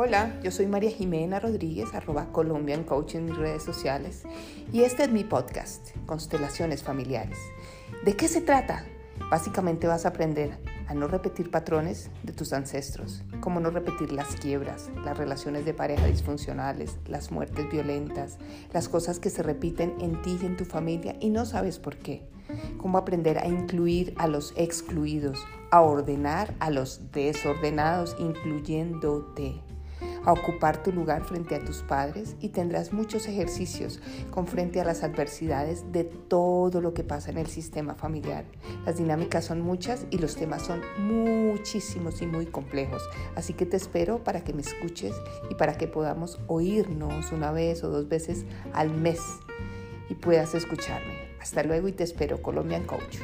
Hola, yo soy María Jimena Rodríguez, arroba Colombian Coach en redes sociales y este es mi podcast, Constelaciones Familiares. ¿De qué se trata? Básicamente vas a aprender a no repetir patrones de tus ancestros, como no repetir las quiebras, las relaciones de pareja disfuncionales, las muertes violentas, las cosas que se repiten en ti y en tu familia y no sabes por qué. Cómo aprender a incluir a los excluidos, a ordenar a los desordenados, incluyéndote a ocupar tu lugar frente a tus padres y tendrás muchos ejercicios con frente a las adversidades de todo lo que pasa en el sistema familiar. Las dinámicas son muchas y los temas son muchísimos y muy complejos, así que te espero para que me escuches y para que podamos oírnos una vez o dos veces al mes y puedas escucharme. Hasta luego y te espero, Colombian Coach.